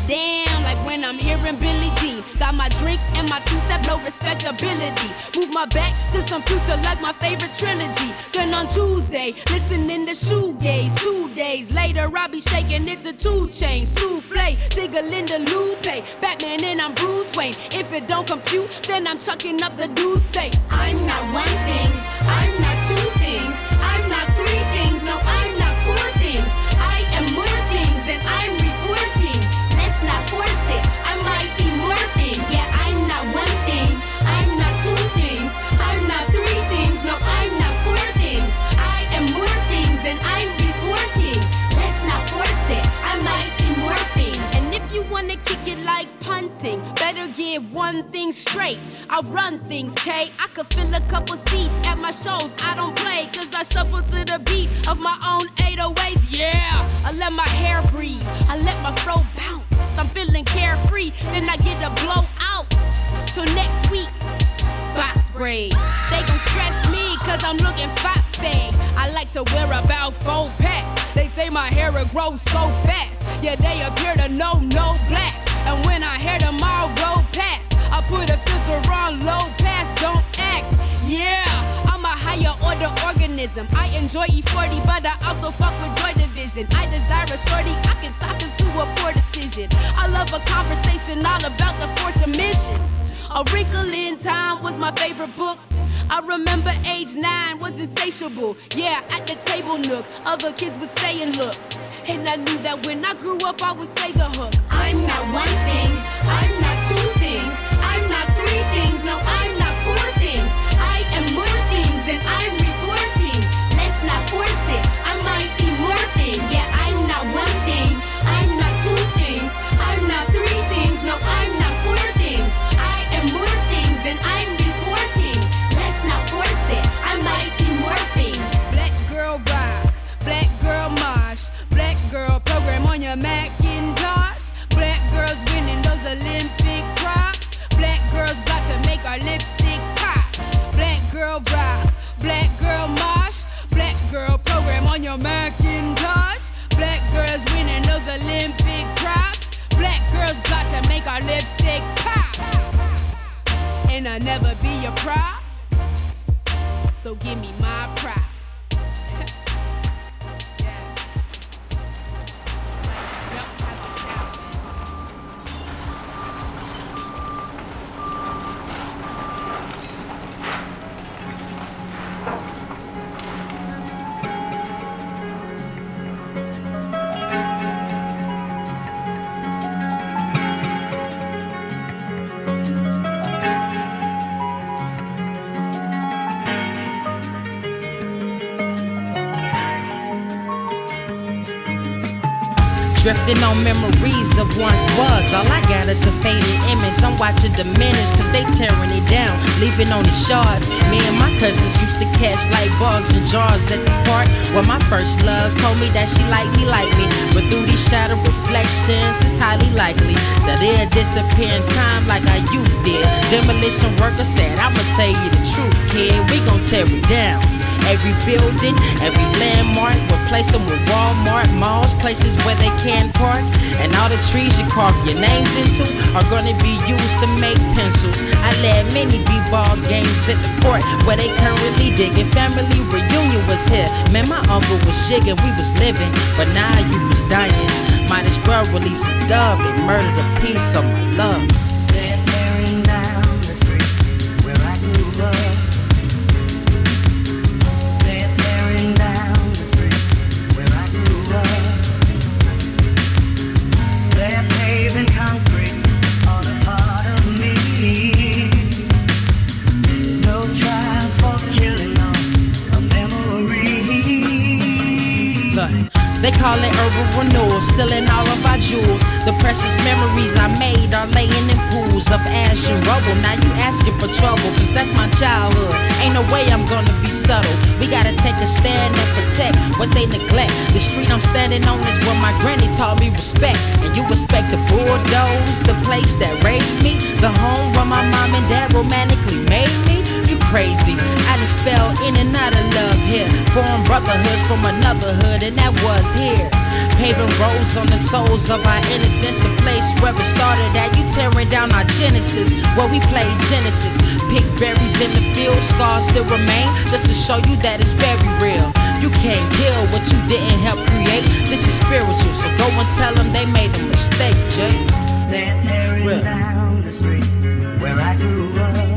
Damn, like when I'm hearing Billie Jean. Got my drink and my two step, no respectability. Move my back to some future like my favorite trilogy. Then on Tuesday, listening to shoegaze. Two days later, I'll be shaking it to 2 Chainz. Souffle, jiggling the Lupe. Batman and I'm Bruce Wayne. If it don't compute, then I'm chucking up the deuce. Say, I'm not one thing, I'm not get one thing straight. I run things, K. I could fill a couple seats at my shows. I don't play, cause I shuffle to the beat of my own 808s. Yeah, I let my hair breathe. I let my flow bounce. I'm feeling carefree, then I get a blow out. Till next week, box braids. They gon' stress me cause I'm looking foxy. I like to wear about four packs. They say my hair will grow so fast. Yeah, they appear to know no blacks. And when I hear them all roll past, I put a filter on low pass, don't ask. Yeah, I'm a higher order organism. I enjoy E40, but I also fuck with Joy Division. I desire a shorty I can talk into a poor decision. I love a conversation all about the fourth dimension. A Wrinkle in Time was my favorite book. I remember age nine was insatiable. Yeah, at the table nook, other kids would stay and look. And I knew that when I grew up, I would say the hook. I'm not one thing, I'm not two things, I'm not three things, no, I'm Drifting on memories of once was. All I got is a faded image. I'm watching diminish, cause they tearing it down, leaving on the shards. Me and my cousins used to catch like bugs in jars at the park. Where my first love told me that she liked me, like me. But through these shadow reflections, it's highly likely that it'll disappear in time like our youth did. Demolition worker said, I'ma tell you the truth, kid. We gon' tear it down. Every building, every landmark, replace them with Walmart, malls, places where they can park. And all the trees you carve your names into are gonna be used to make pencils. I led many b-ball games at the court where they currently digging. Family reunion was here. Man, my uncle was jigging, we was living, but now you was dying. Might as well release a dove. They murdered a piece of my love. In of ash and rubble. Now you asking for trouble, cause that's my childhood. Ain't no way I'm gonna be subtle. We gotta take a stand and protect what they neglect. The street I'm standing on is where my granny taught me respect. And you respect the bulldoze, the place that raised me, the home where my mom and dad romantically made me. Crazy. I done fell in and out of love here. Formed brotherhoods from another hood, and that was here. Paving roads on the souls of our innocence. The place where it started at. You tearing down our genesis. Where we played Genesis. Pick berries in the field, scars still remain. Just to show you that it's very real. You can't kill what you didn't help create. This is spiritual, so go and tell them they made a mistake, Jay. They're tearing down the street where I grew up.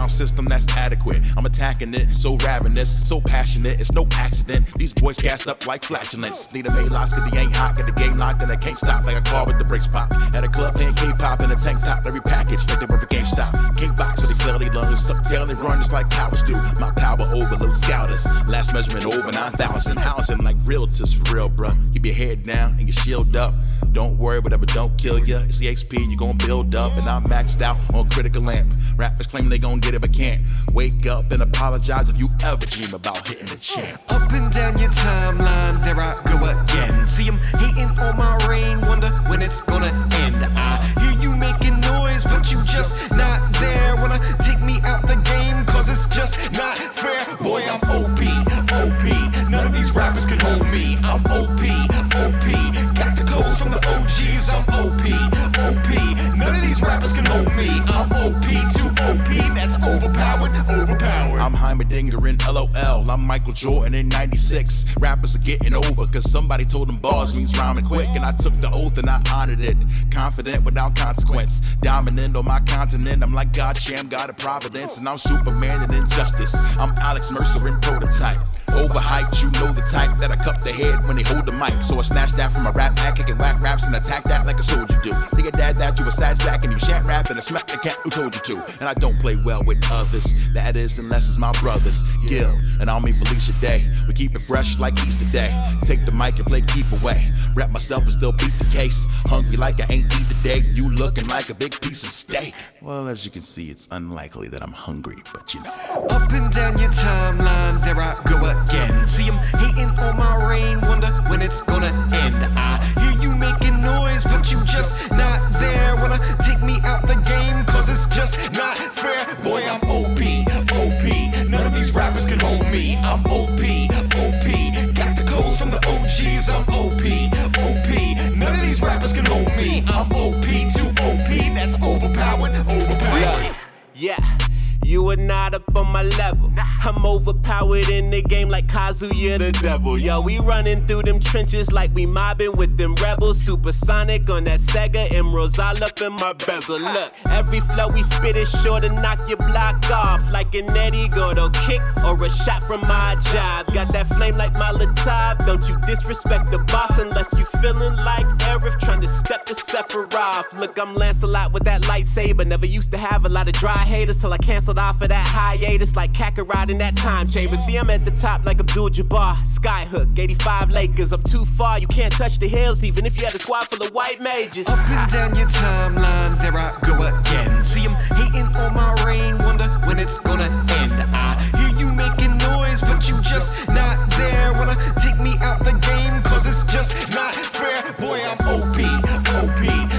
Sound system that's adequate. I'm attacking it, so ravenous, so passionate, it's no accident. These boys gassed up like flatulence. Need a Maylocks cause they ain't hot, got the game locked and I can't stop like a car with the brakes pop. At a club playing K-pop in a tank top, every package like they were for GameStop. Kickbox so they clearly lungs, tuck tail and run just like cowards do. My power overload scouters. Last measurement over 9,000. Housing like realtors for real, bruh. Keep your head down and your shield up. Don't worry, whatever don't kill ya. It's the XP you gon' build up, and I'm maxed out on critical amp. Rappers claim they gon' get it but can't. Wake up and apologize if you ever dream about hitting the champ. Up and down your timeline, there I go again. See 'em hating on my reign, wonder when it's gonna end. I hear you making noise, but you just not there. Wanna take me out the game, cause it's just not fair. Boy, I'm OP, OP. None of these rappers can hold me. I'm OP, OP. Got the codes from the OGs, I'm OP, OP. None of these rappers can hold me. I'm OP, too OP. That's overpowered, overpowered. I'm Heimerdinger in LOL. I'm Michael Jordan in 96. Rappers are getting over, cause somebody told them bars means rhyming quick. And I took the oath and I honored it. Confident without consequence. Dominant on my continent. I'm like God Champ, God of Providence. And I'm Superman in injustice. I'm Alex Mercer in prototype. Overhyped, you know the type that I cup the head when they hold the mic. So I snatch that from a rap act, kicking whack raps and attack that like a soldier do. Nigga dad that you a sad sack and you shan't rap and I smack the cat who told you to. And I don't play well with others. That is unless it's my brothers. Gil and I'll mean Felicia Day. We keep it fresh like Easter Day. Take the mic and play keep away. Rap myself and still beat the case. Hungry like I ain't eat today. You looking like a big piece of steak. Well, as you can see, it's unlikely that I'm hungry, but you know. Up and down your timeline, there I go again. See 'em hating on my reign, wonder when it's gonna end. I hear you making noise, but you just not there. Wanna take me out the game, cause it's just not fair. Boy, I'm OP, OP. None of these rappers can hold me. I'm OP, OP. Got the codes from the OGs, I'm OP, OP. None of these rappers can hold me. I'm OP, too OP. That's overpowered, overpowered. Yeah. Yeah, you are not up on my level. I'm overpowered in the game like Kazuya the devil. Yo, we running through them trenches like we mobbing with them rebels. Supersonic on that Sega Emeralds all up in my bezel. Look, every flow we spit is sure to knock your block off like an Eddie Gordo kick or a shot from my job. Got that flame like my Molotov. Don't you disrespect the boss unless you feeling like Aerith trying to step to Sephiroth. Look, I'm Lancelot with that lightsaber. Never used to have a lot of dry haters till I canceled off of that hiatus like Kakarot in that time chamber. See, I'm at the top like Abdul Jabbar. Skyhook, 85 Lakers. I'm too far, you can't touch the hills even if you had a squad full of white mages. Up and down your timeline, there I go again. See 'em hating on my reign, wonder when it's gonna end. I hear you making noise, but you just not there. Wanna take me out the game, cause it's just not fair. Boy, I'm OP, OP.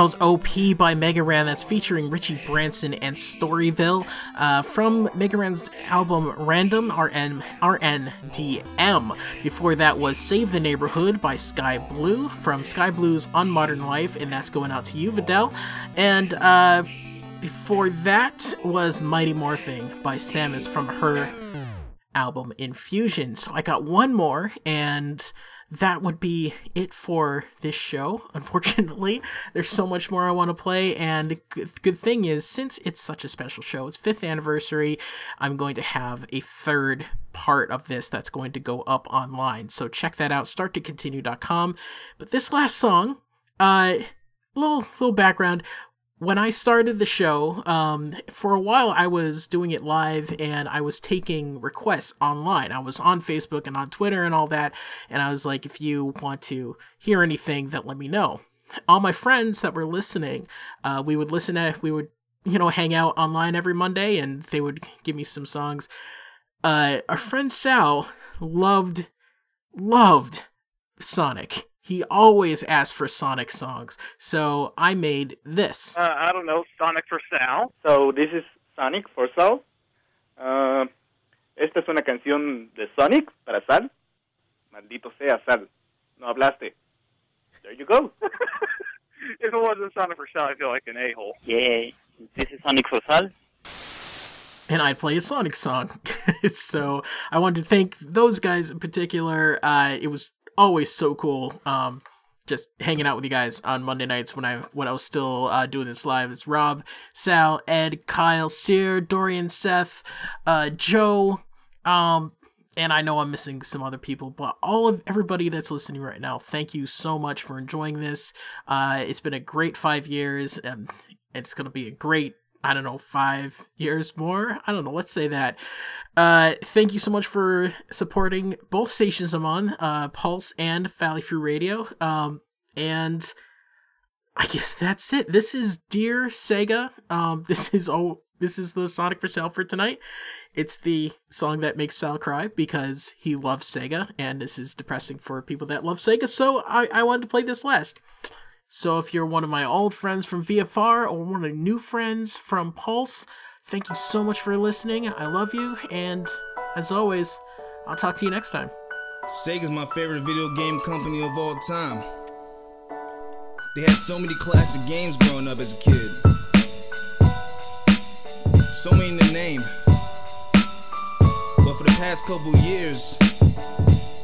That was OP by Mega Ran. That's featuring Richie Branson and Storyville uh, from Mega Ran's album Random RN, RNDM. Before that was Save the Neighborhood by SkyBlew from SkyBlew's Unmodern Life, and that's going out to you, Vidal. And uh, before that was Mighty Morphing by Sammus from her album Infusion. So I got one more, and that would be it for this show. <laughs> Unfortunately, there's so much more I want to play, and good, thing is, since it's such a special show, it's fifth anniversary, I'm going to have a third part of this that's going to go up online. So check that out, starttocontinue.com. But this last song, uh, little little background when I started the show, um, for a while I was doing it live and I was taking requests online. I was on Facebook and on Twitter and all that, and I was like, if you want to hear anything, then let me know. All my friends that were listening, uh, we would listen to, we would, you know, hang out online every Monday and they would give me some songs. Uh, our friend Sal loved, loved Sonic he always asks for Sonic songs. So I made this. Uh, I don't know, Sonic for Sal. So this is Sonic for Sal. Uh, esta es una canción de Sonic para Sal. Maldito sea Sal. No hablaste. There you go. <laughs> if it wasn't Sonic for Sal, I feel like an a-hole. Yeah, this is Sonic for Sal. and I play a Sonic song. <laughs> so I wanted to thank those guys in particular. Uh, it was always so cool. Um, just hanging out with you guys on Monday nights when I when I was still uh, doing this live. It's Rob, Sal, Ed, Kyle, Sear, Dorian, Seth, uh, Joe, um, and I know I'm missing some other people, but all of everybody that's listening right now, thank you so much for enjoying this. Uh, it's been a great five years, and it's gonna be a great I don't know, five years more. I don't know. Let's say that. Uh, thank you so much for supporting both stations I'm on, uh, Pulse and Valley Free Radio. Um, and I guess that's it. This is Dear Sega. Um, <laughs> this is all. This is the Sonic for Sal for tonight. It's the song that makes Sal cry because he loves Sega, and this is depressing for people that love Sega. So I, I wanted to play this last. So if you're one of my old friends from VFR or one of the new friends from Pulse, thank you so much for listening. I love you, and as always, I'll talk to you next time. Sega's my favorite video game company of all time. They had so many classic games growing up as a kid. So many to name. But for the past couple years,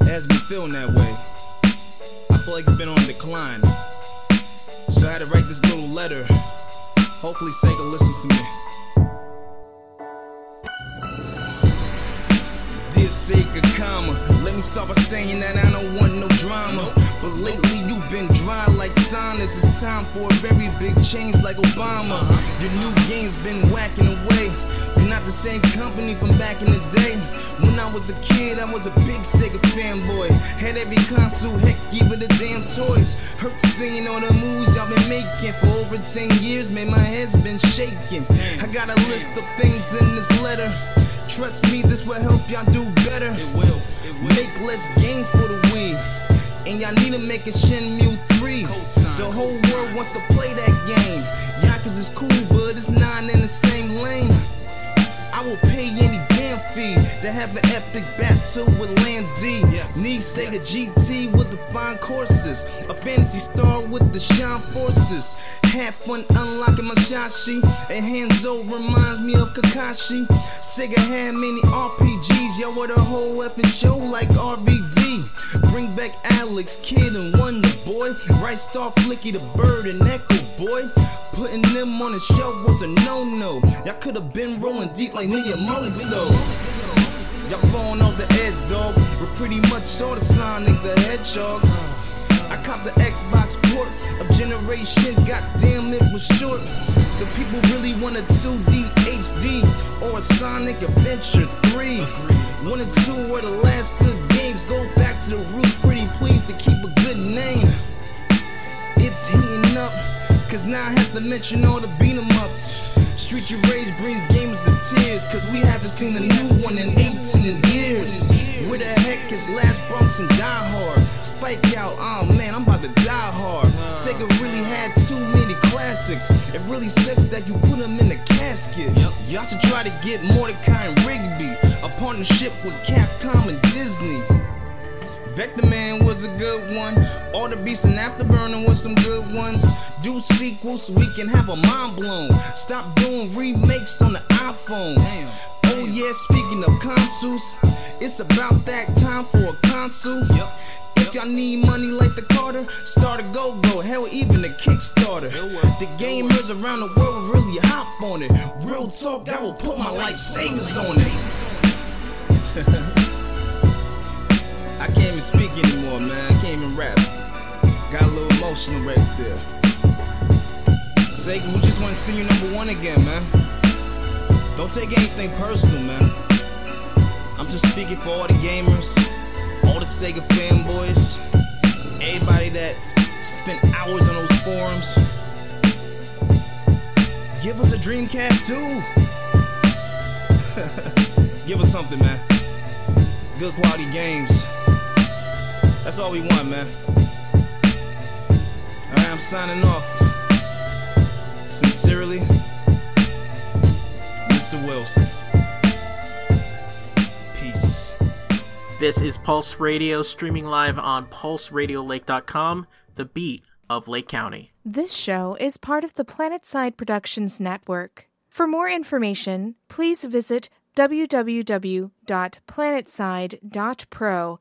it hasn't been feeling that way. I feel like it's been on decline. So I had to write this little letter. Hopefully Sega listens to me. Dear Sega, comma. Let me start by saying that I don't want no drama. But lately you've been dry like sinus. It's time for a very big change like Obama. Your new game's been whacking away. Not the same company from back in the day. When I was a kid, I was a big Sega fanboy. Had every console, heck, even the damn toys. Hurt seeing all the moves y'all been making for over 10 years. Man, my head's been shaking. I got a list of things in this letter. Trust me, this will help y'all do better. It will. Make less games for the Wii. And y'all need to make a Shenmue 3. The whole world wants to play that game. Yakuza is cool, but it's not in the same lane. I will pay any damn fee to have an epic battle with Lan Di. Need Sega GT with the fine courses. A Phantasy Star with the shine forces. Had fun unlocking my Musashi. And Hanzo reminds me of Kakashi. Sega had many RPGs, yo, what a whole effing show like RVD. Bring back Alex, Kidd, and Wonder Boy. Ristar Flicky the Bird and Ecco Boy. Putting them on the show was a no-no. Y'all could have been rolling deep like Miyamoto. Y'all falling off the edge, dog. We're pretty much all the Sonic the Hedgehogs. I copped the Xbox port of generations. Goddamn, it was short. The people really want a 2D HD or a Sonic Adventure 3. One and two were the last good games. Go back to the roots, pretty pleased to keep a good name. It's heating up, cause now I have to mention all the beat 'em ups. Streets of Rage brings gamers to tears, cause we haven't seen a new one in 18 years. Where the heck is Last Bronx and Die Hard? Spike out, oh man, I'm about to die hard. Sega really had too many classics. It really sucks that you put them in the casket. Y'all should try to get Mordecai and Rigby, a partnership with Capcom and Disney. Vector Man was a good one. All the Beasts and Afterburner was some good ones. Do sequels so we can have a mind blown. Stop doing remakes on the iPhone. Oh yeah, speaking of consoles, it's about that time for a console. If y'all need money like the Carter, start a go-go, hell even a Kickstarter. The gamers around the world will really hop on it. Real talk, I will put my life savings on it. <laughs> I can't even speak anymore, man. I can't even rap. Got a little emotional right there. Sake, we just want to see you number one again, man. Don't take anything personal, man. I'm just speaking for all the gamers, all the Sega fanboys, everybody that spent hours on those forums. Give us a Dreamcast too. <laughs> Give us something, man. Good quality games. That's all we want, man. Alright, I'm signing off. Sincerely, Mr. Wilson. Peace. This is Pulse Radio streaming live on pulseradiolake.com, the beat of Lake County. This show is part of the Planetside Productions Network. For more information, please visit www.planetside.pro